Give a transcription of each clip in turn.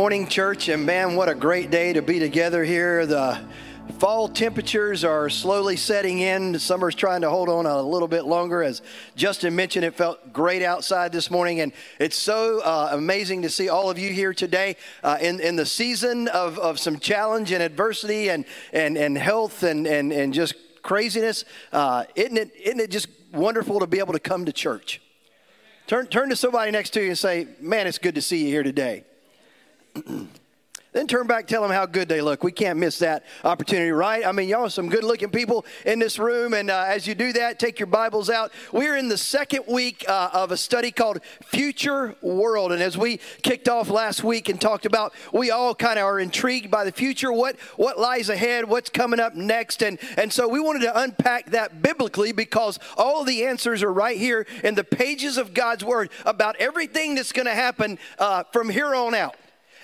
Morning, church, and man, what a great day to be together here. The fall temperatures are slowly setting in. Summer's trying to hold on a little bit longer. As Justin mentioned, it felt great outside this morning, and it's so uh, amazing to see all of you here today uh, in, in the season of, of some challenge and adversity and, and, and health and, and, and just craziness. Uh, isn't, it, isn't it just wonderful to be able to come to church? Turn, turn to somebody next to you and say, Man, it's good to see you here today. Then turn back, tell them how good they look. We can't miss that opportunity, right? I mean, y'all are some good looking people in this room. And uh, as you do that, take your Bibles out. We're in the second week uh, of a study called Future World. And as we kicked off last week and talked about, we all kind of are intrigued by the future, what, what lies ahead, what's coming up next. And, and so we wanted to unpack that biblically because all the answers are right here in the pages of God's Word about everything that's going to happen uh, from here on out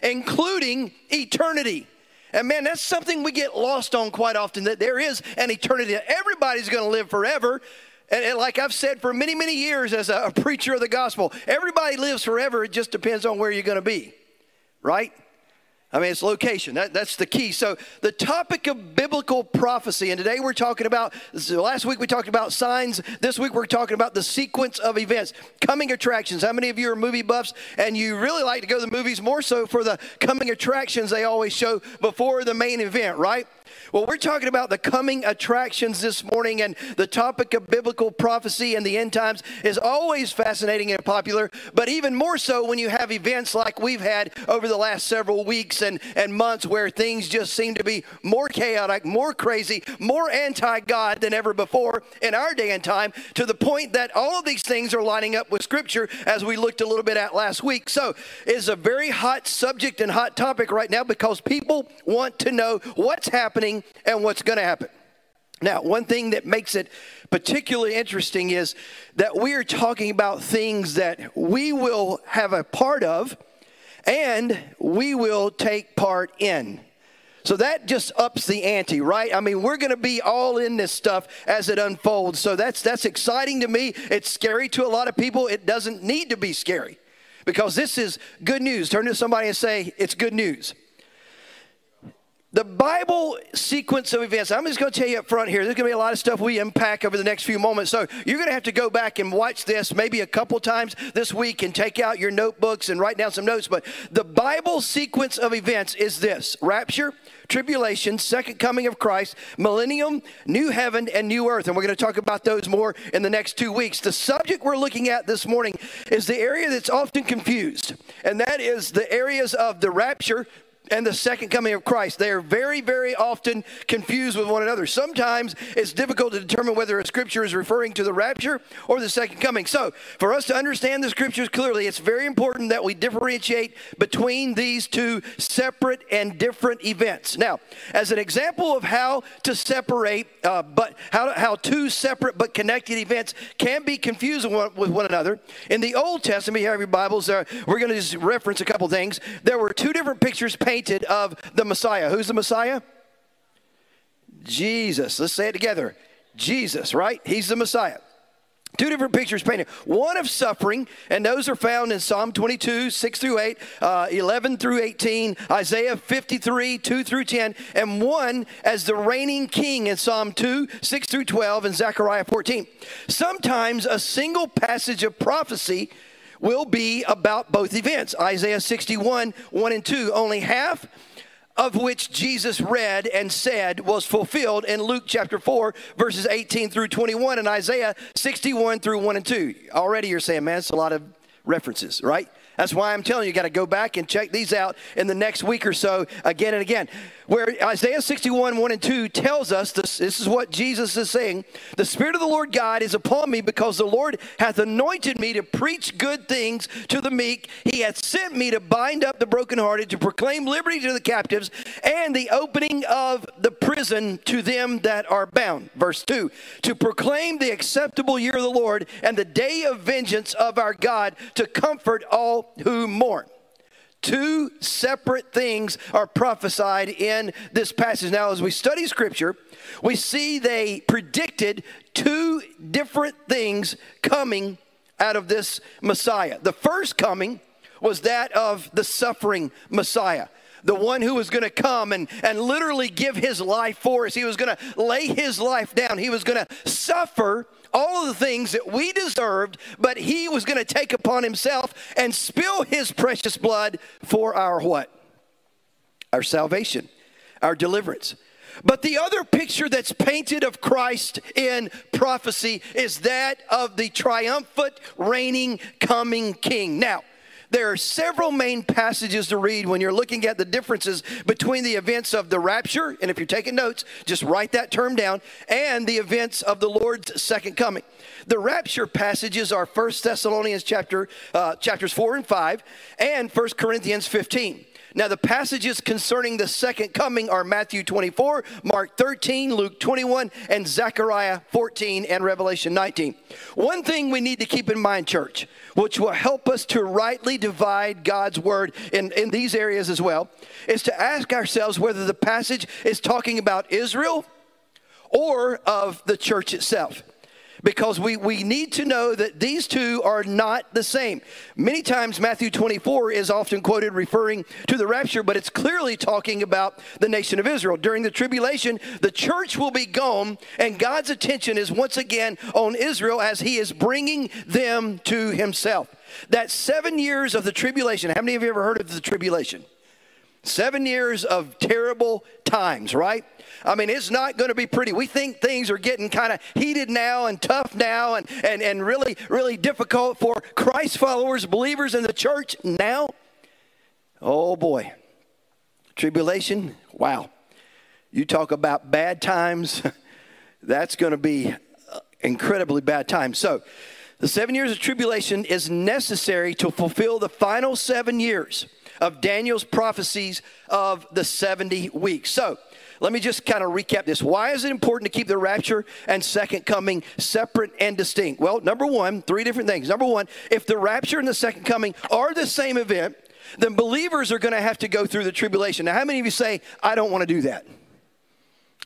including eternity. And man, that's something we get lost on quite often that there is an eternity. Everybody's going to live forever. And, like I've said for many, many years as a, a preacher of the gospel, everybody lives forever. It just depends on where you're going to be, right? I mean, it's location. That, that's the key. So, the topic of biblical prophecy, and today we're talking about, last week we talked about signs. This week we're talking about the sequence of events, coming attractions. How many of you are movie buffs and you really like to go to the movies more so for the coming attractions they always show before the main event, right? Well, we're talking about the coming attractions this morning, and the topic of biblical prophecy and the end times is always fascinating and popular, but even more so when you have events like we've had over the last several weeks and, and months where things just seem to be more chaotic, more crazy, more anti God than ever before in our day and time, to the point that all of these things are lining up with Scripture as we looked a little bit at last week. So it's a very hot subject and hot topic right now because people want to know what's happening and what's going to happen. Now, one thing that makes it particularly interesting is that we are talking about things that we will have a part of and we will take part in. So that just ups the ante, right? I mean, we're going to be all in this stuff as it unfolds. So that's that's exciting to me. It's scary to a lot of people. It doesn't need to be scary because this is good news. Turn to somebody and say, "It's good news." The Bible sequence of events, I'm just going to tell you up front here, there's going to be a lot of stuff we unpack over the next few moments. So you're going to have to go back and watch this maybe a couple times this week and take out your notebooks and write down some notes. But the Bible sequence of events is this rapture, tribulation, second coming of Christ, millennium, new heaven, and new earth. And we're going to talk about those more in the next two weeks. The subject we're looking at this morning is the area that's often confused, and that is the areas of the rapture, and the second coming of Christ. They are very, very often confused with one another. Sometimes it's difficult to determine whether a scripture is referring to the rapture or the second coming. So, for us to understand the scriptures clearly, it's very important that we differentiate between these two separate and different events. Now, as an example of how to separate, uh, but how, how two separate but connected events can be confused with one another, in the Old Testament, you have your Bibles there, we're going to just reference a couple things. There were two different pictures painted of the Messiah. Who's the Messiah? Jesus. Let's say it together. Jesus, right? He's the Messiah. Two different pictures painted. One of suffering, and those are found in Psalm 22, 6 through 8, uh, 11 through 18, Isaiah 53, 2 through 10, and one as the reigning king in Psalm 2, 6 through 12, and Zechariah 14. Sometimes a single passage of prophecy will be about both events. Isaiah 61, 1 and 2, only half of which Jesus read and said was fulfilled in Luke chapter 4, verses 18 through 21, and Isaiah 61 through 1 and 2. Already you're saying, man, it's a lot of references, right? That's why I'm telling you, you got to go back and check these out in the next week or so again and again. Where Isaiah 61, 1 and 2 tells us this, this is what Jesus is saying The Spirit of the Lord God is upon me because the Lord hath anointed me to preach good things to the meek. He hath sent me to bind up the brokenhearted, to proclaim liberty to the captives, and the opening of the prison to them that are bound. Verse 2 To proclaim the acceptable year of the Lord and the day of vengeance of our God, to comfort all who mourn. Two separate things are prophesied in this passage. Now, as we study scripture, we see they predicted two different things coming out of this Messiah. The first coming was that of the suffering Messiah the one who was going to come and, and literally give his life for us. He was going to lay his life down. He was going to suffer all of the things that we deserved, but he was going to take upon himself and spill his precious blood for our what? Our salvation, our deliverance. But the other picture that's painted of Christ in prophecy is that of the triumphant, reigning, coming king. Now, there are several main passages to read when you're looking at the differences between the events of the rapture, and if you're taking notes, just write that term down, and the events of the Lord's second coming. The rapture passages are 1 Thessalonians chapter, uh, chapters 4 and 5 and 1 Corinthians 15. Now, the passages concerning the second coming are Matthew 24, Mark 13, Luke 21, and Zechariah 14 and Revelation 19. One thing we need to keep in mind, church, which will help us to rightly divide God's word in, in these areas as well, is to ask ourselves whether the passage is talking about Israel or of the church itself because we, we need to know that these two are not the same. Many times, Matthew 24 is often quoted referring to the rapture, but it's clearly talking about the nation of Israel. During the tribulation, the church will be gone, and God's attention is once again on Israel as He is bringing them to Himself. That seven years of the tribulation, how many of you ever heard of the tribulation? Seven years of terrible times, right? I mean, it's not going to be pretty. We think things are getting kind of heated now and tough now and, and, and really, really difficult for Christ followers, believers in the church now. Oh boy. Tribulation, wow. You talk about bad times, that's going to be uh, incredibly bad times. So, the seven years of tribulation is necessary to fulfill the final seven years of Daniel's prophecies of the 70 weeks. So, let me just kind of recap this. Why is it important to keep the rapture and second coming separate and distinct? Well, number one, three different things. Number one, if the rapture and the second coming are the same event, then believers are going to have to go through the tribulation. Now, how many of you say, I don't want to do that?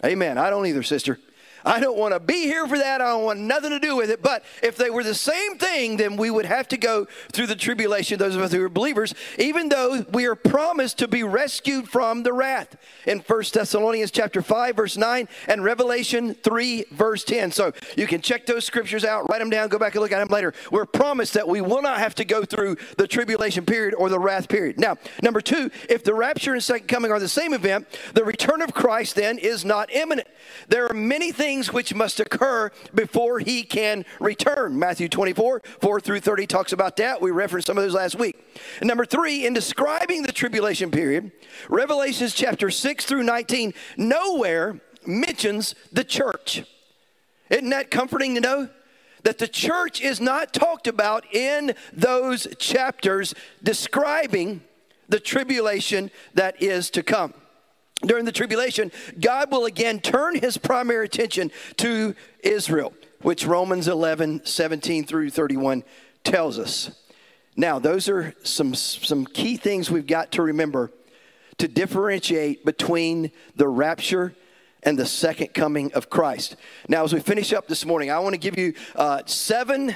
Amen. I don't either, sister. I don't want to be here for that. I don't want nothing to do with it. But if they were the same thing, then we would have to go through the tribulation, those of us who are believers, even though we are promised to be rescued from the wrath in 1 Thessalonians chapter 5, verse 9, and Revelation 3, verse 10. So you can check those scriptures out, write them down, go back and look at them later. We're promised that we will not have to go through the tribulation period or the wrath period. Now, number two, if the rapture and second coming are the same event, the return of Christ then is not imminent. There are many things things which must occur before he can return. Matthew 24, 4 through 30 talks about that. We referenced some of those last week. And number three, in describing the tribulation period, Revelations chapter 6 through 19 nowhere mentions the church. Isn't that comforting to know? That the church is not talked about in those chapters describing the tribulation that is to come during the tribulation, God will again turn his primary attention to Israel, which Romans 11, 17 through 31 tells us. Now, those are some, some key things we've got to remember to differentiate between the rapture and the second coming of Christ. Now, as we finish up this morning, I want to give you uh, seven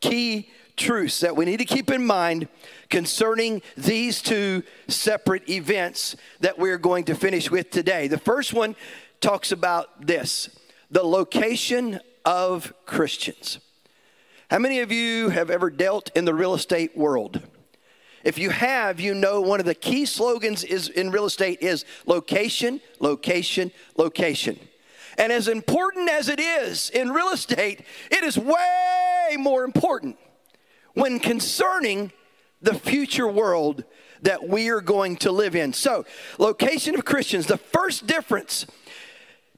key truths that we need to keep in mind concerning these two separate events that we're going to finish with today. The first one talks about this the location of Christians. How many of you have ever dealt in the real estate world? If you have, you know one of the key slogans is in real estate is location, location, location. And as important as it is in real estate, it is way more important when concerning the future world that we are going to live in. So, location of Christians, the first difference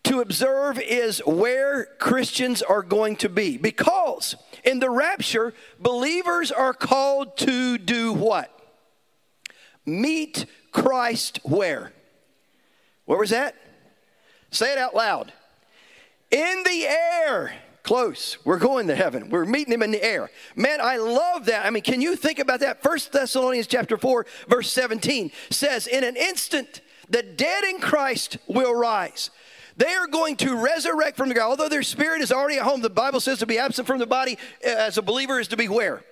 to observe is where Christians are going to be. Because in the rapture, believers are called to do what? Meet Christ where? Where was that? Say it out loud. In the air. Close. We're going to heaven. We're meeting him in the air. Man, I love that. I mean, can you think about that? First Thessalonians chapter 4, verse 17 says, In an instant, the dead in Christ will rise. They are going to resurrect from the grave. Although their spirit is already at home, the Bible says to be absent from the body uh, as a believer is to be where?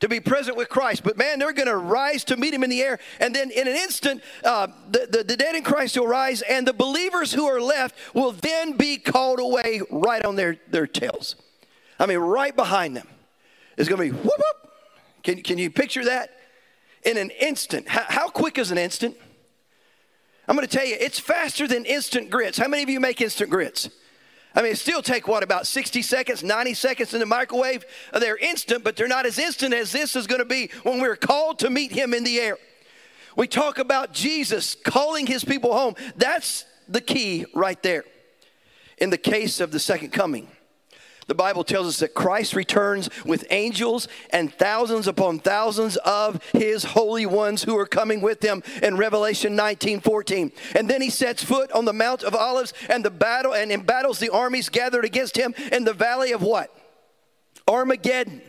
To be present with Christ. But man, they're going to rise to meet him in the air. And then in an instant, uh, the, the, the dead in Christ will rise, and the believers who are left will then be called away right on their, their tails. I mean, right behind them is going to be whoop, whoop. Can, can you picture that? In an instant. How, how quick is an instant? I'm going to tell you, it's faster than instant grits. How many of you make instant grits? I mean, it still take what about 60 seconds, 90 seconds in the microwave? They're instant, but they're not as instant as this is going to be when we're called to meet him in the air. We talk about Jesus calling his people home. That's the key right there in the case of the second coming. The Bible tells us that Christ returns with angels and thousands upon thousands of his holy ones who are coming with him in Revelation 19 14. And then he sets foot on the Mount of Olives and the battle and embattles the armies gathered against him in the valley of what? Armageddon.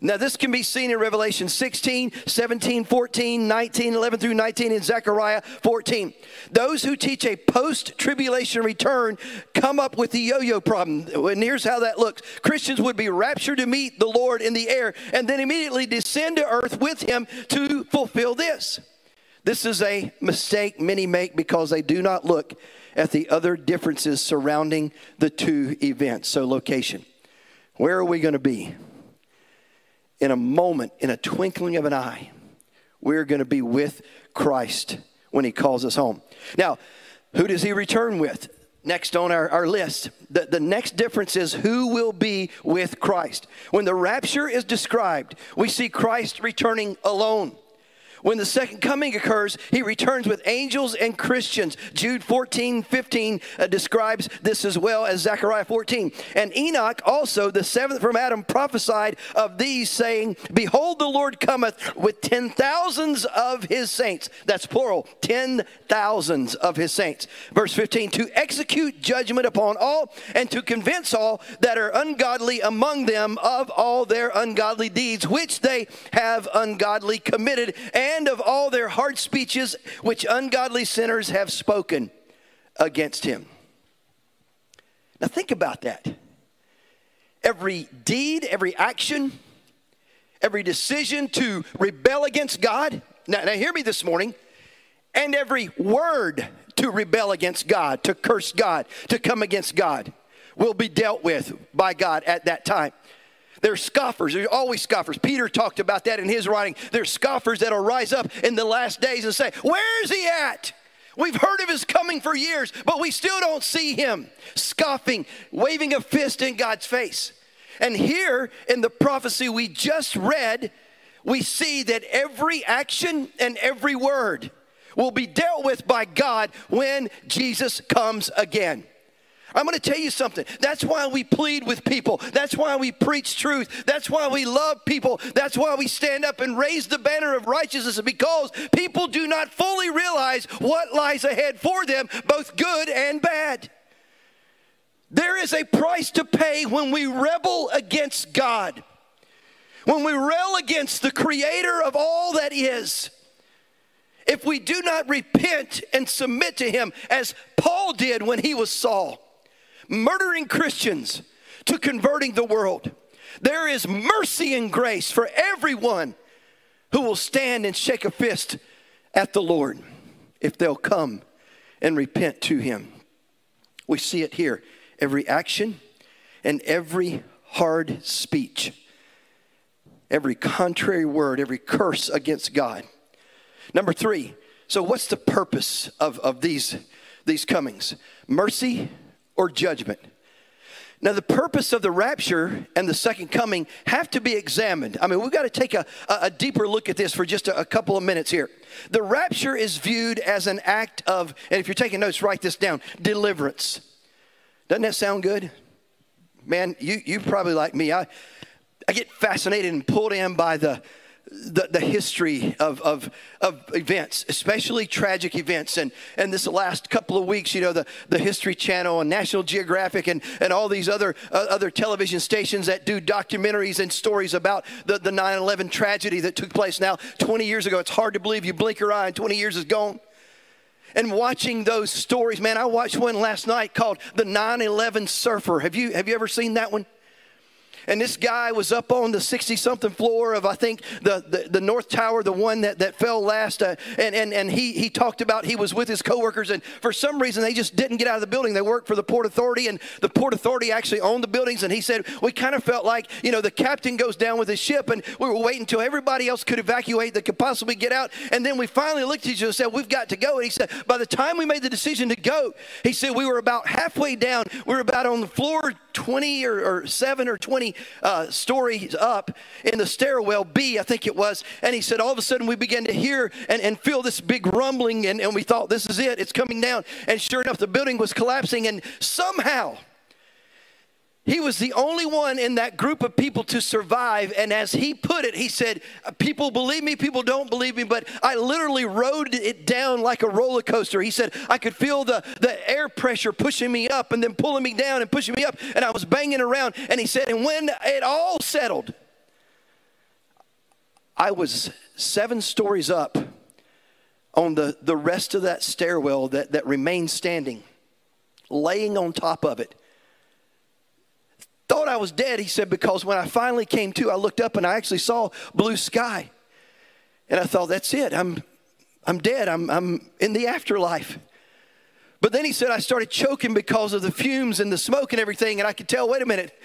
Now, this can be seen in Revelation 16, 17, 14, 19, 11 through 19, and Zechariah 14. Those who teach a post tribulation return come up with the yo yo problem. And here's how that looks Christians would be raptured to meet the Lord in the air and then immediately descend to earth with him to fulfill this. This is a mistake many make because they do not look at the other differences surrounding the two events. So, location. Where are we going to be? In a moment, in a twinkling of an eye, we're going to be with Christ when he calls us home. Now, who does he return with? Next on our, our list, the, the next difference is who will be with Christ. When the rapture is described, we see Christ returning alone. When the second coming occurs, he returns with angels and Christians. Jude 14, 15 uh, describes this as well as Zechariah 14. And Enoch also, the seventh from Adam, prophesied of these, saying, Behold, the Lord cometh with ten thousands of his saints. That's plural, ten thousands of his saints. Verse 15, to execute judgment upon all and to convince all that are ungodly among them of all their ungodly deeds, which they have ungodly committed. And and of all their hard speeches which ungodly sinners have spoken against him. Now, think about that. Every deed, every action, every decision to rebel against God. Now, now, hear me this morning. And every word to rebel against God, to curse God, to come against God, will be dealt with by God at that time. There's scoffers. There's always scoffers. Peter talked about that in his writing. There's scoffers that'll rise up in the last days and say, Where's he at? We've heard of his coming for years, but we still don't see him scoffing, waving a fist in God's face. And here in the prophecy we just read, we see that every action and every word will be dealt with by God when Jesus comes again. I'm going to tell you something. That's why we plead with people. That's why we preach truth. That's why we love people. That's why we stand up and raise the banner of righteousness because people do not fully realize what lies ahead for them, both good and bad. There is a price to pay when we rebel against God, when we rail against the creator of all that is. If we do not repent and submit to him as Paul did when he was Saul, murdering Christians to converting the world. There is mercy and grace for everyone who will stand and shake a fist at the Lord if they'll come and repent to Him. We see it here every action and every hard speech, every contrary word, every curse against God. Number three, so what's the purpose of, of these, these comings? Mercy or judgment. Now, the purpose of the rapture and the second coming have to be examined. I mean, we've got to take a, a deeper look at this for just a, a, couple of minutes here. The rapture is viewed as an act of, and if you're taking notes, write this down deliverance. Doesn't that sound good? Man, you, you probably like me. I, I get fascinated and pulled in by the, the, the history of, of, of events, especially tragic events. And, and this last couple of weeks, you know, the, the History Channel and National Geographic and, and all these other, uh, other television stations that do documentaries and stories about the, the 9 11 tragedy that took place now 20 years ago. It's hard to believe you blink your eye and 20 years is gone. And watching those stories, man, I watched one last night called The 9 11 Surfer. Have you, have you ever seen that one? And this guy was up on the 60 something floor of, I think, the, the, the, North Tower, the one that, that fell last. Uh, and and, and he, he talked about he was with his coworkers, and for some reason, they just didn't get out of the building. They worked for the Port Authority, and the Port Authority actually owned the buildings. And he said, We kind of felt like, you know, the captain goes down with his ship, and we were waiting until everybody else could evacuate that could possibly get out. And then we finally looked at each other and said, We've got to go. And he said, By the time we made the decision to go, he said, We were about halfway down. We were about on the floor 20 or, or 7 or 20 uh, stories up in the stairwell B, I think it was. And he said, all of a sudden we began to hear and, and feel this big rumbling, and, and we thought, this is it, it's coming down. And sure enough, the building was collapsing, and somehow, he was the only one in that group of people to survive. And as he put it, he said, uh, People believe me, people don't believe me, but I literally rode it down like a roller coaster. He said, I could feel the, the air pressure pushing me up and then pulling me down and pushing me up. And I was banging around. And he said, And when it all settled, I was seven stories up on the, the rest of that stairwell that, that remained standing, laying on top of it Thought I was dead, he said, because when I finally came to, I looked up and I actually saw blue sky. And I thought, that's it. I'm, I'm dead. I'm, I'm in the afterlife. But then he said, I started choking because of the fumes and the smoke and everything. And I could tell, wait a minute,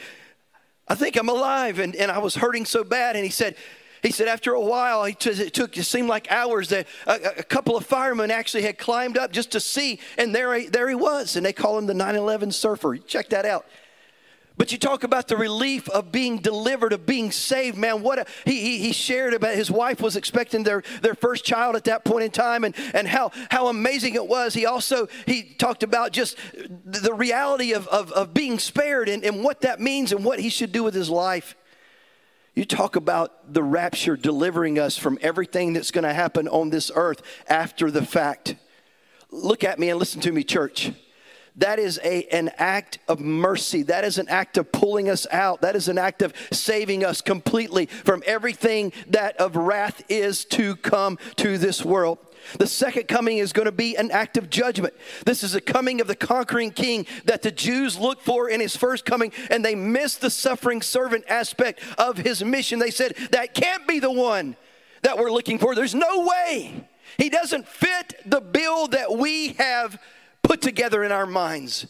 I think I'm alive. And, and I was hurting so bad. And he said, he said after a while, it took, it seemed like hours that a, a, couple of firemen actually had climbed up just to see. And there, he, there he was. And they call him the 9 11 surfer. Check that out. But you talk about the relief of being delivered, of being saved, man. What a, he, he, shared about his wife was expecting their, their first child at that point in time and, and how, how amazing it was. He also he talked about just the reality of, of, of being spared and, and what that means and what he should do with his life. You talk about the rapture delivering us from everything that's going to happen on this earth after the fact. Look at me and listen to me, church. That is a, an act of mercy. That is an act of pulling us out. That is an act of saving us completely from everything that of wrath is to come to this world. The second coming is going to be an act of judgment. This is a coming of the conquering king that the Jews look for in his first coming, and they miss the suffering servant aspect of his mission. They said, That can't be the one that we're looking for. There's no way. He doesn't fit the bill that we have put together in our minds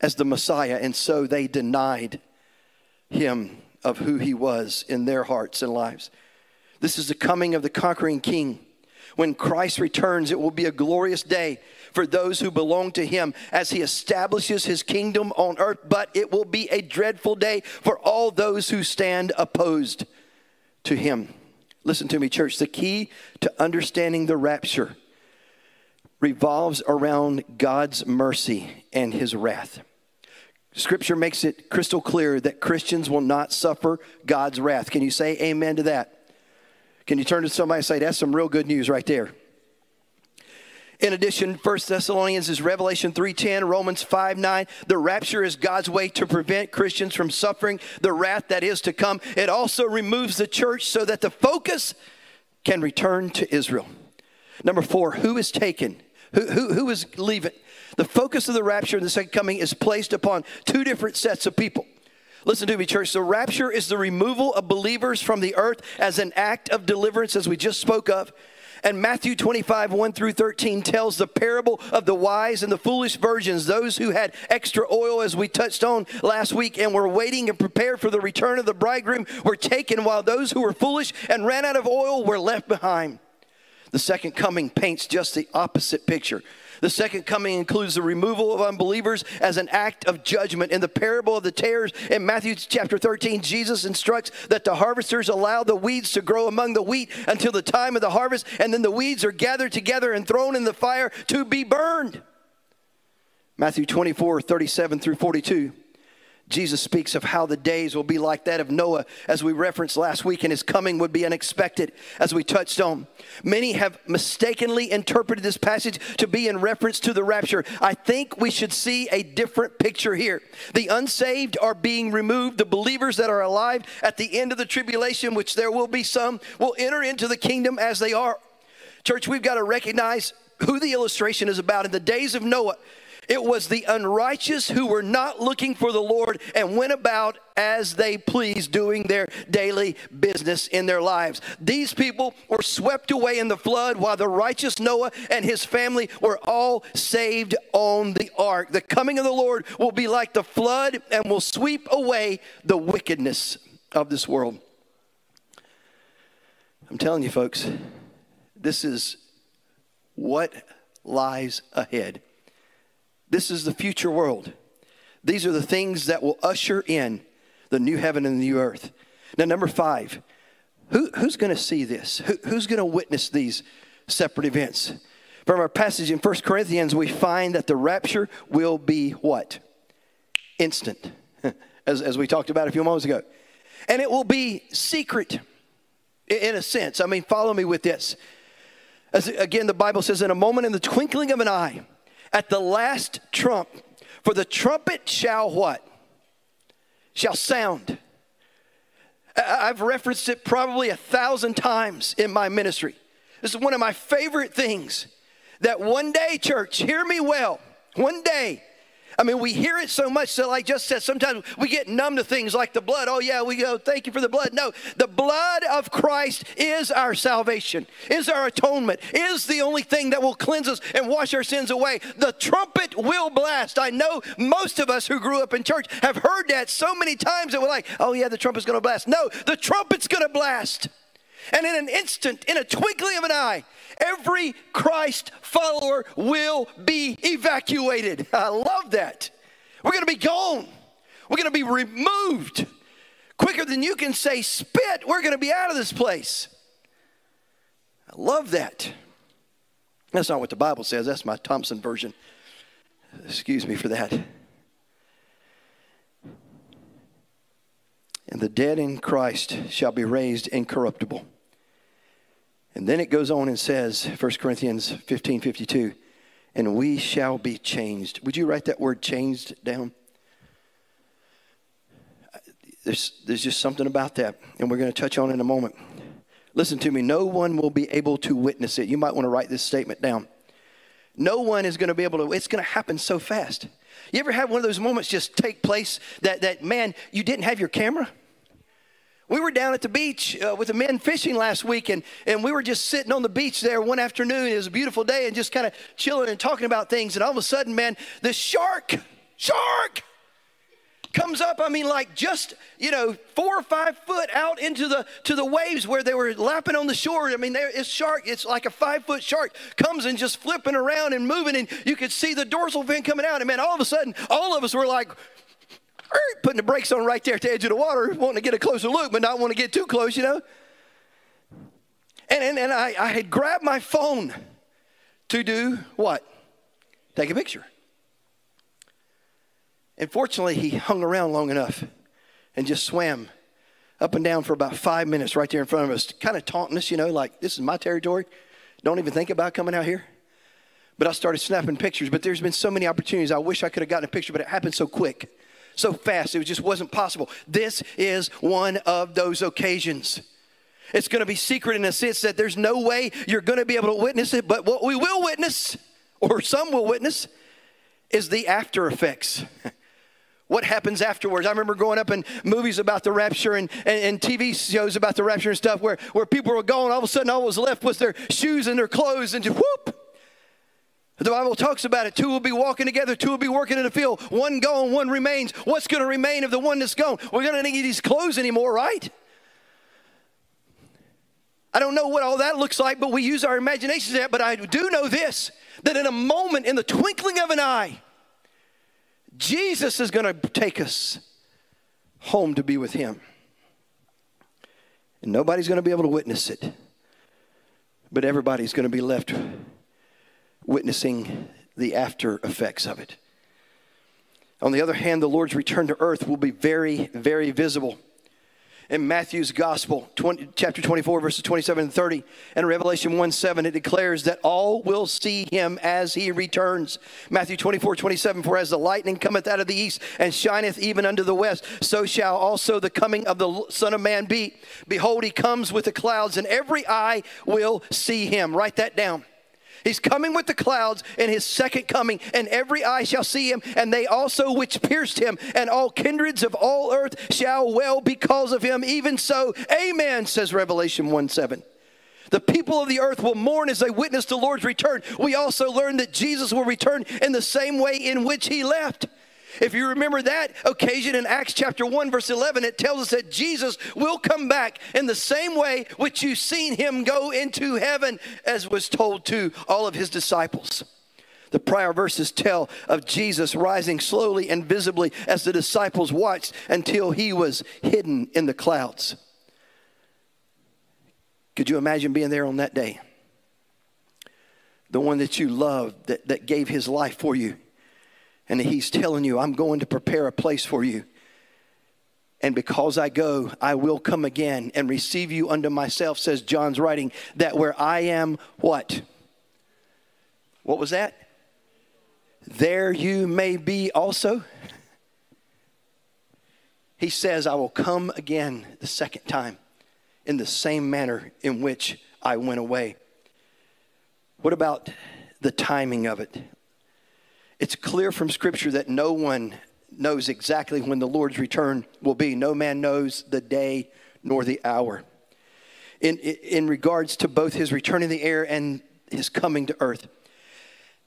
as the Messiah. And so they denied him of who he was in their hearts and lives. This is the coming of the conquering king. When Christ returns, it will be a glorious day for those who belong to him as he establishes his kingdom on earth, but it will be a dreadful day for all those who stand opposed to him. Listen to me, church. The key to understanding the rapture revolves around God's mercy and his wrath. Scripture makes it crystal clear that Christians will not suffer God's wrath. Can you say amen to that? Can you turn to somebody and say, that's some real good news right there? In addition, 1 Thessalonians is Revelation 3:10, Romans 5:9. The rapture is God's way to prevent Christians from suffering the wrath that is to come. It also removes the church so that the focus can return to Israel. Number 4, who is taken who, who, who is leaving? The focus of the rapture and the second coming is placed upon two different sets of people. Listen to me, church. The rapture is the removal of believers from the earth as an act of deliverance, as we just spoke of. And Matthew 25, 1 through 13 tells the parable of the wise and the foolish virgins, those who had extra oil, as we touched on last week, and were waiting and prepared for the return of the bridegroom, were taken, while those who were foolish and ran out of oil were left behind. The second coming paints just the opposite picture. The second coming includes the removal of unbelievers as an act of judgment. In the parable of the tares in Matthew chapter 13, Jesus instructs that the harvesters allow the weeds to grow among the wheat until the time of the harvest, and then the weeds are gathered together and thrown in the fire to be burned. Matthew 24, 37 through 42. Jesus speaks of how the days will be like that of Noah, as we referenced last week, and his coming would be unexpected, as we touched on. Many have mistakenly interpreted this passage to be in reference to the rapture. I think we should see a different picture here. The unsaved are being removed. The believers that are alive at the end of the tribulation, which there will be some, will enter into the kingdom as they are. Church, we've got to recognize who the illustration is about. In the days of Noah, It was the unrighteous who were not looking for the Lord and went about as they pleased, doing their daily business in their lives. These people were swept away in the flood while the righteous Noah and his family were all saved on the ark. The coming of the Lord will be like the flood and will sweep away the wickedness of this world. I'm telling you, folks, this is what lies ahead. This is the future world. These are the things that will usher in the new heaven and the new earth. Now, number five, who, who's going to see this? Who, who's going to witness these separate events? From our passage in 1 Corinthians, we find that the rapture will be what? Instant, as, as we talked about a few moments ago. And it will be secret in a sense. I mean, follow me with this. As again, the Bible says, in a moment, in the twinkling of an eye, at the last trump, for the trumpet shall what? Shall sound. I've referenced it probably a thousand times in my ministry. This is one of my favorite things that one day, church, hear me well, one day I mean, we hear it so much, so like just said, sometimes we get numb to things like the blood. Oh, yeah, we go, thank you for the blood. No, the blood of Christ is our salvation, is our atonement, is the only thing that will cleanse us and wash our sins away. The trumpet will blast. I know most of us who grew up in church have heard that so many times that we're like, oh, yeah, the trumpet's going to blast. No, the trumpet's going to blast. And in an instant, in a twinkling of an eye, every Christ follower will be evacuated. I love that. We're going to be gone. We're going to be removed. Quicker than you can say spit, we're going to be out of this place. I love that. That's not what the Bible says, that's my Thompson version. Excuse me for that. And the dead in Christ shall be raised incorruptible and then it goes on and says, 1 Corinthians 15 52, and we shall be changed. Would you write that word changed down? There's, there's just something about that, and we're going to touch on in a moment. Listen to me, no one will be able to witness it. You might want to write this statement down. No one is going to be able to, it's going to happen so fast. You ever have one of those moments just take place that, that man, you didn't have your camera? We were down at the beach uh, with the men fishing last week, and, and we were just sitting on the beach there one afternoon. It was a beautiful day, and just kind of chilling and talking about things. And all of a sudden, man, the shark, shark, comes up. I mean, like just you know, four or five foot out into the to the waves where they were lapping on the shore. I mean, there is shark. It's like a five foot shark comes and just flipping around and moving, and you could see the dorsal fin coming out. And man, all of a sudden, all of us were like, putting the brakes on right there at the edge of the water, wanting to get a closer look, but not want to get too close, you know. And, and, and I, I had grabbed my phone to do what? Take a picture. And fortunately, he hung around long enough and just swam up and down for about five minutes right there in front of us, kind of taunting us, you know, like, this is my territory. Don't even think about coming out here. But I started snapping pictures. But there's been so many opportunities. I wish I could have gotten a picture, but it happened so quick so fast. It just wasn't possible. This is one of those occasions. It's going to be secret in a sense that there's no way you're going to be able to witness it, but what we will witness, or some will witness, is the after effects. what happens afterwards. I remember growing up in movies about the rapture and, and, and, TV shows about the rapture and stuff where, where people were gone. All of a sudden, all was left was their shoes and their clothes, and just whoop, the Bible talks about it. Two will be walking together, two will be working in the field. One gone, one remains. What's going to remain of the one that's gone? We're going to need these clothes anymore, right? I don't know what all that looks like, but we use our imaginations. But I do know this that in a moment, in the twinkling of an eye, Jesus is going to take us home to be with Him. And nobody's going to be able to witness it, but everybody's going to be left witnessing the after effects of it. On the other hand, the Lord's return to earth will be very, very visible. In Matthew's Gospel, 20, chapter 24, verses 27 and 30, and Revelation 1 7, it declares that all will see him as he returns. Matthew 24, 27, for as the lightning cometh out of the east and shineth even unto the west, so shall also the coming of the Son of Man be. Behold, he comes with the clouds, and every eye will see him. Write that down. He's coming with the clouds in his second coming, and every eye shall see him, and they also which pierced him, and all kindreds of all earth shall well because of him. Even so, amen, says Revelation 1 7. The people of the earth will mourn as they witness the Lord's return. We also learn that Jesus will return in the same way in which he left. If you remember that occasion in Acts chapter 1, verse 11, it tells us that Jesus will come back in the same way which you've seen him go into heaven, as was told to all of his disciples. The prior verses tell of Jesus rising slowly and visibly as the disciples watched until he was hidden in the clouds. Could you imagine being there on that day? The one that you loved, that, that gave his life for you. And he's telling you, I'm going to prepare a place for you. And because I go, I will come again and receive you unto myself, says John's writing, that where I am, what? What was that? There you may be also. He says, I will come again the second time in the same manner in which I went away. What about the timing of it? It's clear from Scripture that no one knows exactly when the Lord's return will be. No man knows the day nor the hour. In, in regards to both his return in the air and his coming to earth.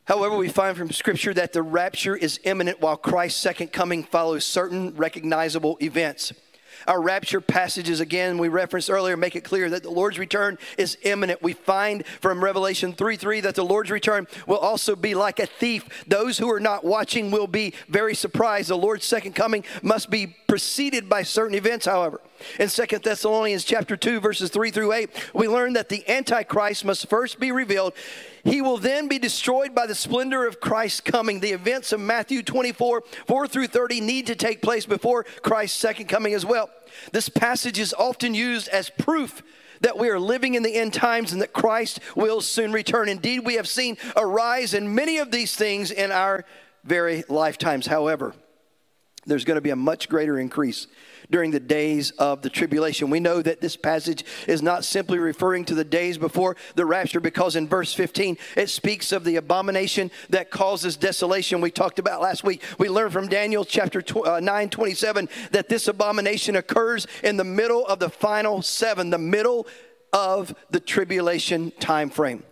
However, we find from Scripture that the rapture is imminent while Christ's second coming follows certain recognizable events. Our rapture passages, again, we referenced earlier, make it clear that the Lord's return is imminent. We find from Revelation 3 3 that the Lord's return will also be like a thief. Those who are not watching will be very surprised. The Lord's second coming must be preceded by certain events, however. In Second Thessalonians chapter 2, verses 3 through 8, we learn that the Antichrist must first be revealed. He will then be destroyed by the splendor of Christ's coming. The events of Matthew 24, 4 through 30 need to take place before Christ's second coming as well. This passage is often used as proof that we are living in the end times and that Christ will soon return. Indeed, we have seen a rise in many of these things in our very lifetimes. However, there's going to be a much greater increase during the days of the tribulation. We know that this passage is not simply referring to the days before the rapture because in verse 15 it speaks of the abomination that causes desolation we talked about last week. We learned from Daniel chapter uh, 9 27 that this abomination occurs in the middle of the final seven, the middle of the tribulation time frame.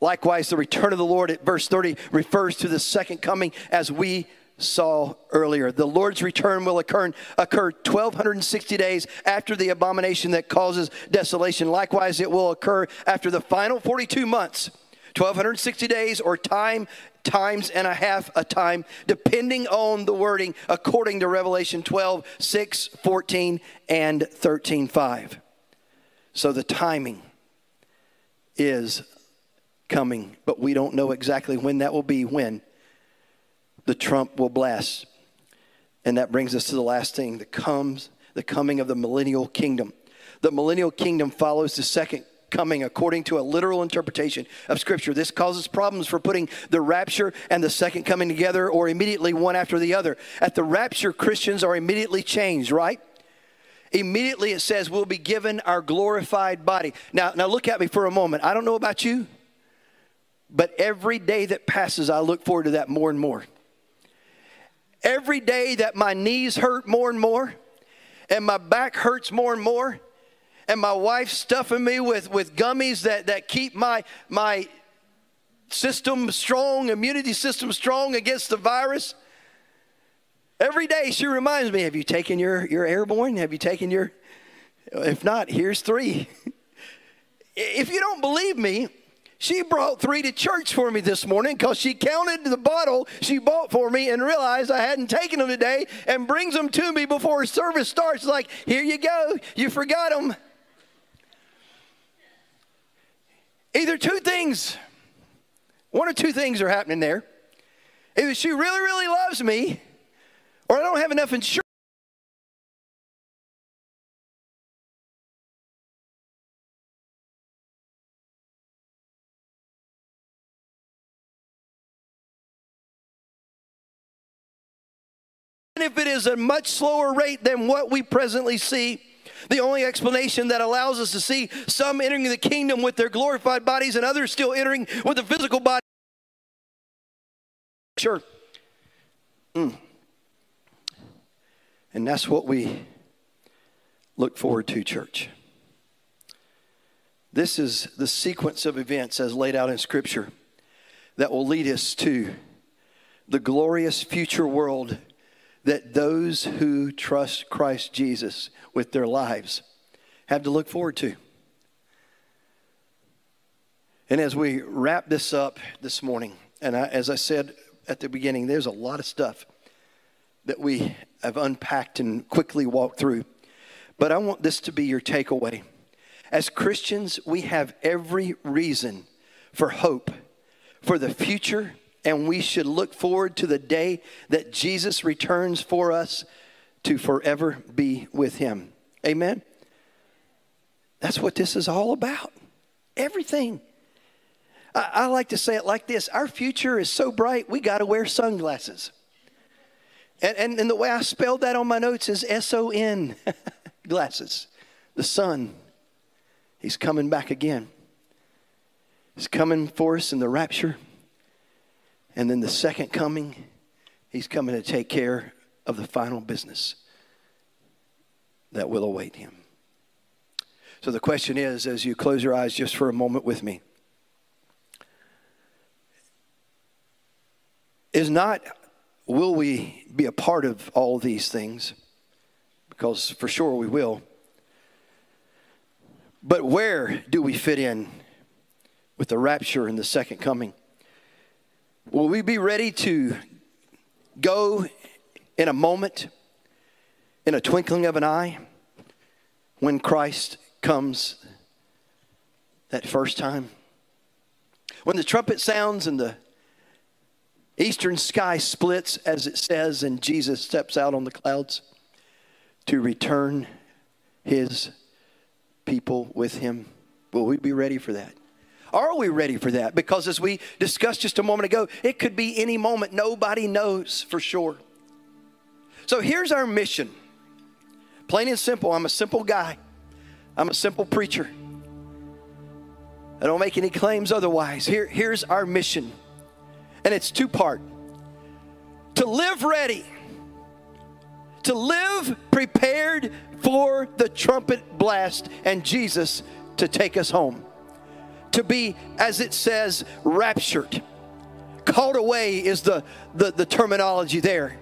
Likewise, the return of the Lord at verse 30 refers to the second coming as we saw earlier. The Lord's return will occur, occur 1260 days after the abomination that causes desolation. Likewise, it will occur after the final 42 months, 1260 days or time times and a half a time, depending on the wording, according to Revelation 12, 6, 14, and 13, 5. So the timing is coming, but we don't know exactly when that will be. When? The trump will blast. And that brings us to the last thing that comes the coming of the millennial kingdom. The millennial kingdom follows the second coming according to a literal interpretation of Scripture. This causes problems for putting the rapture and the second coming together or immediately one after the other. At the rapture, Christians are immediately changed, right? Immediately it says we'll be given our glorified body. Now, now look at me for a moment. I don't know about you, but every day that passes, I look forward to that more and more every day that my knees hurt more and more, and my back hurts more and more, and my wife's stuffing me with, with gummies that, that keep my, my system strong, immunity system strong against the virus. Every day she reminds me, Have you taken your, your airborne? Have you taken your. If not, here's three. if you don't believe me, she brought three to church for me this morning because she counted the bottle she bought for me and realized I hadn't taken them today and brings them to me before service starts. Like, here you go, you forgot them. Either two things, one or two things are happening there. Either she really, really loves me, or I don't have enough insurance. If it is a much slower rate than what we presently see, The only explanation that allows us to see some entering the kingdom with their glorified bodies and others still entering with a physical body. Sure. Mm. And that's what we look forward to, church. This is the sequence of events as laid out in Scripture that will lead us to the glorious future world that those who trust Christ Jesus with their lives have to look forward to. And as we wrap this up this morning, and I, as I said at the beginning, there's a lot of stuff that we have unpacked and quickly walked through. But I want this to be your takeaway. As Christians, we have every reason for hope for the future, and we should look forward to the day that Jesus returns for us to forever be with Him. Amen? That's what this is all about. Everything. I, I like to say it like this Our future is so bright, we got to wear sunglasses. And, and, and the way I spelled that on my notes is S O N glasses. The sun, he's coming back again. He's coming for us in the rapture. And then the second coming, he's coming to take care of the final business that will await him. So the question is as you close your eyes just for a moment with me is not will we be a part of all these things? Because for sure we will. But where do we fit in with the rapture and the second coming? Will we be ready to go in a moment, in a twinkling of an eye, when Christ comes that first time? When the trumpet sounds and the eastern sky splits, as it says, and Jesus steps out on the clouds to return his people with him. Will we be ready for that? Are we ready for that? Because as we discussed just a moment ago, it could be any moment. Nobody knows for sure. So here's our mission. Plain and simple. I'm a simple guy. I'm a simple preacher. I don't make any claims otherwise. Here, here's our mission and it's two part to live ready, to live prepared for the trumpet blast and Jesus to take us home, to be, as it says, raptured. Called away is the, the, the terminology there.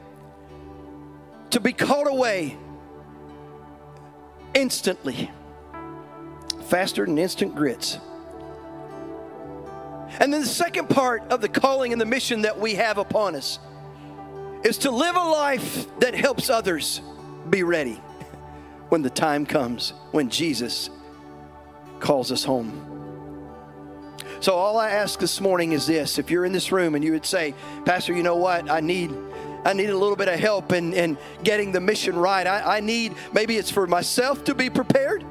To be called away instantly, faster than instant grits. And then the second part of the calling and the mission that we have upon us is to live a life that helps others be ready when the time comes, when Jesus calls us home. So, all I ask this morning is this if you're in this room and you would say, Pastor, you know what? I need. I need a little bit of help in, in getting the mission right. I, I need, maybe it's for myself to be prepared,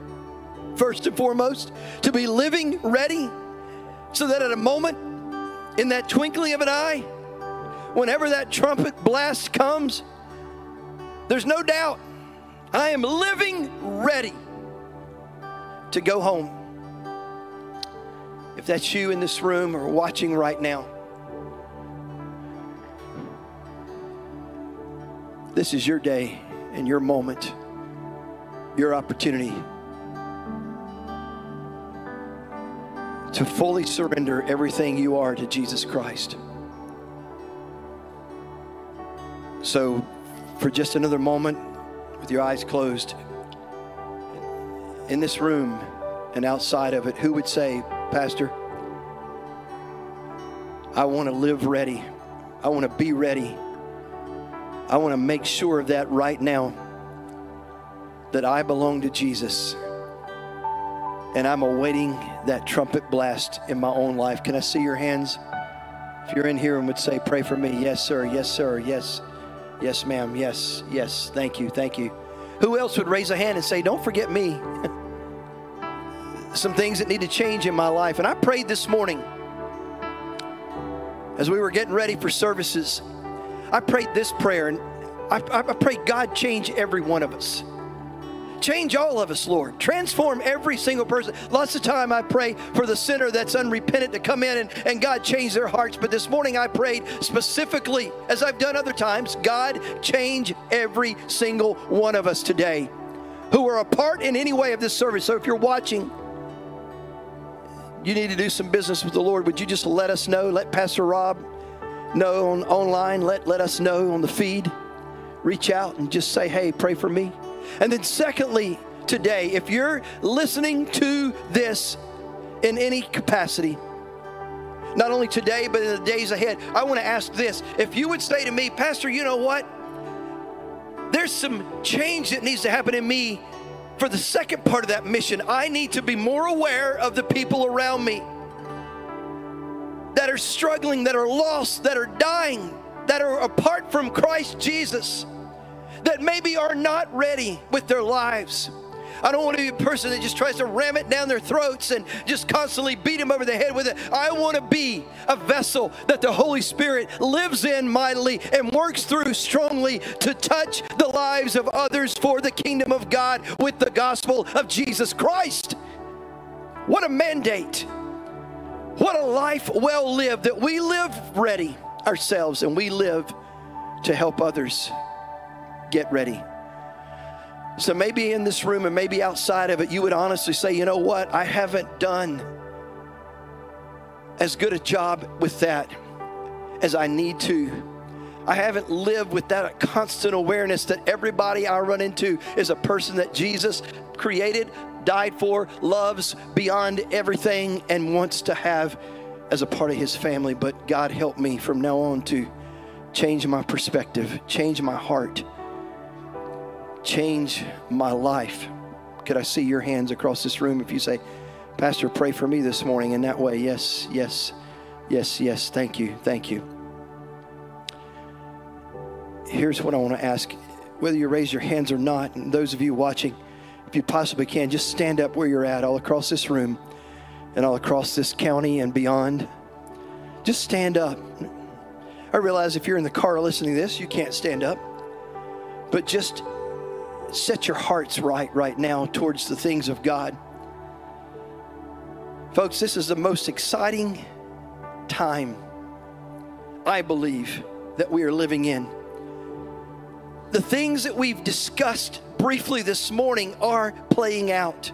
first and foremost, to be living ready so that at a moment, in that twinkling of an eye, whenever that trumpet blast comes, there's no doubt I am living ready to go home. If that's you in this room or watching right now, this is your day and your moment, your opportunity to fully surrender everything you are to Jesus Christ. So, for just another moment, with your eyes closed, in this room and outside of it, who would say, Pastor, I want to live ready. I want to be ready. I want to make sure of that right now that I belong to Jesus and I'm awaiting that trumpet blast in my own life. Can I see your hands? If you're in here and would say, Pray for me. Yes, sir. Yes, sir. Yes. Yes, ma'am. Yes. Yes. Thank you. Thank you. Who else would raise a hand and say, Don't forget me? Some things that need to change in my life. And I prayed this morning as we were getting ready for services. I prayed this prayer and I, I, I prayed God change every one of us. Change all of us, Lord. Transform every single person. Lots of time I pray for the sinner that's unrepentant to come in and, and God change their hearts. But this morning I prayed specifically, as I've done other times, God change every single one of us today who are a part in any way of this service. So if you're watching, you need to do some business with the Lord. Would you just let us know? Let Pastor Rob know on, online. Let, let us know on the feed. Reach out and just say, hey, pray for me. And then, secondly, today, if you're listening to this in any capacity, not only today, but in the days ahead, I want to ask this. If you would say to me, Pastor, you know what? There's some change that needs to happen in me for the second part of that mission. I need to be more aware of the people around me that are struggling, that are lost, that are dying, that are apart from Christ Jesus that maybe are not ready with their lives. I don't want to be a person that just tries to ram it down their throats and just constantly beat them over the head with it. I want to be a vessel that the Holy Spirit lives in mightily and works through strongly to touch the lives of others for the kingdom of God with the gospel of Jesus Christ. What a mandate. What a life well lived that we live ready ourselves and we live to help others get ready. So maybe in this room and maybe outside of it, you would honestly say, you know what? I haven't done as good a job with that as I need to. I haven't lived with that constant awareness that everybody I run into is a person that Jesus created, died for, loves beyond everything, and wants to have as a part of his family. But God help me from now on to change my perspective, change my heart change my life. Could I see your hands across this room if you say, Pastor, pray for me this morning in that way? Yes, yes, yes, yes. Thank you, thank you. Here's what I want to ask whether you raise your hands or not, and those of you watching, if you possibly can, just stand up where you're at, all across this room and all across this county and beyond. Just stand up. I realize if you're in the car listening to this, you can't stand up. But just set your hearts right right now towards the things of God. Folks, this is the most exciting time, I believe, that we are living in. The things that we've discussed briefly this morning are playing out.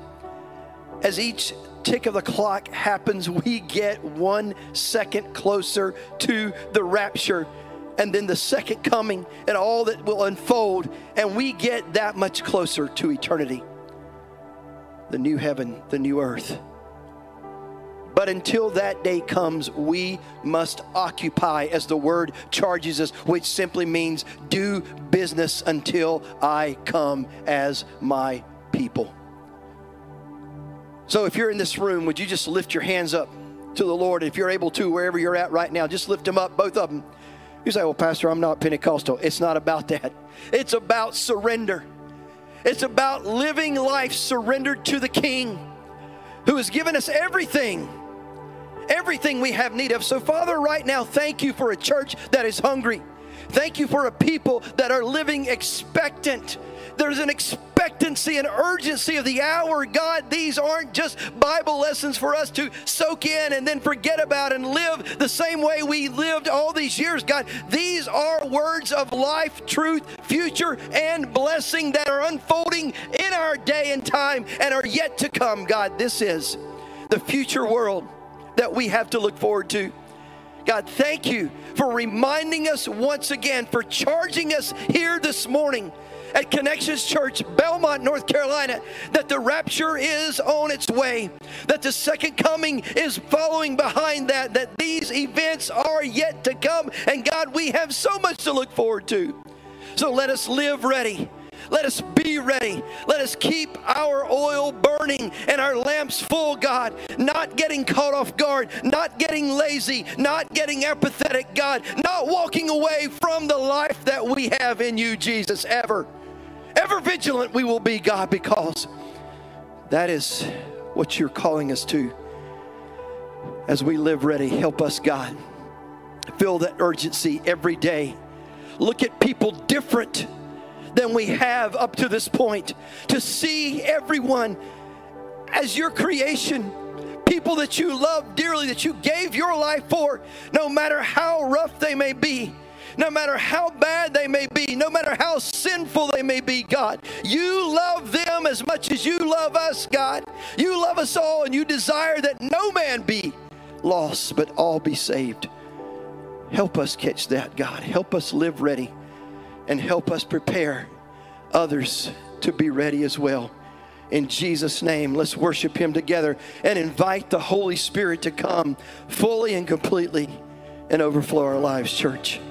As each tick of the clock happens, we get one second closer to the rapture and then the second coming and all that will unfold, and we get that much closer to eternity the new heaven, the new earth. But until that day comes, we must occupy, as the word charges us, which simply means do business until I come as my people. So if you're in this room, would you just lift your hands up to the Lord? If you're able to, wherever you're at right now, just lift them up, both of them. You say, well, Pastor, I'm not Pentecostal. It's not about that. It's about surrender. It's about living life surrendered to the King who has given us everything, everything we have need of. So, Father, right now, thank you for a church that is hungry. Thank you for a people that are living expectant there's an expectancy and urgency of the hour. God, these aren't just Bible lessons for us to soak in and then forget about and live the same way we lived all these years. God, these are words of life, truth, future, and blessing that are unfolding in our day and time and are yet to come. God, this is the future world that we have to look forward to. God, thank you for reminding us once again, for charging us here this morning at Connections Church, Belmont, North Carolina, that the rapture is on its way, that the second coming is following behind that, that these events are yet to come. And God, we have so much to look forward to. So let us live ready. Let us be ready. Let us keep our oil burning and our lamps full, God, not getting caught off guard, not getting lazy, not getting apathetic, God, not walking away from the life that we have in you, Jesus, ever. Vigilant we will be, God, because that is what you're calling us to. As we live ready, help us, God. Feel that urgency every day. Look at people different than we have up to this point. To see everyone as your creation, people that you love dearly, that you gave your life for, no matter how rough they may be. No matter how bad they may be, no matter how sinful they may be, God, you love them as much as you love us, God. You love us all, and you desire that no man be lost, but all be saved. Help us catch that, God. Help us live ready and help us prepare others to be ready as well. In Jesus' name, let's worship Him together and invite the Holy Spirit to come fully and completely and overflow our lives, church.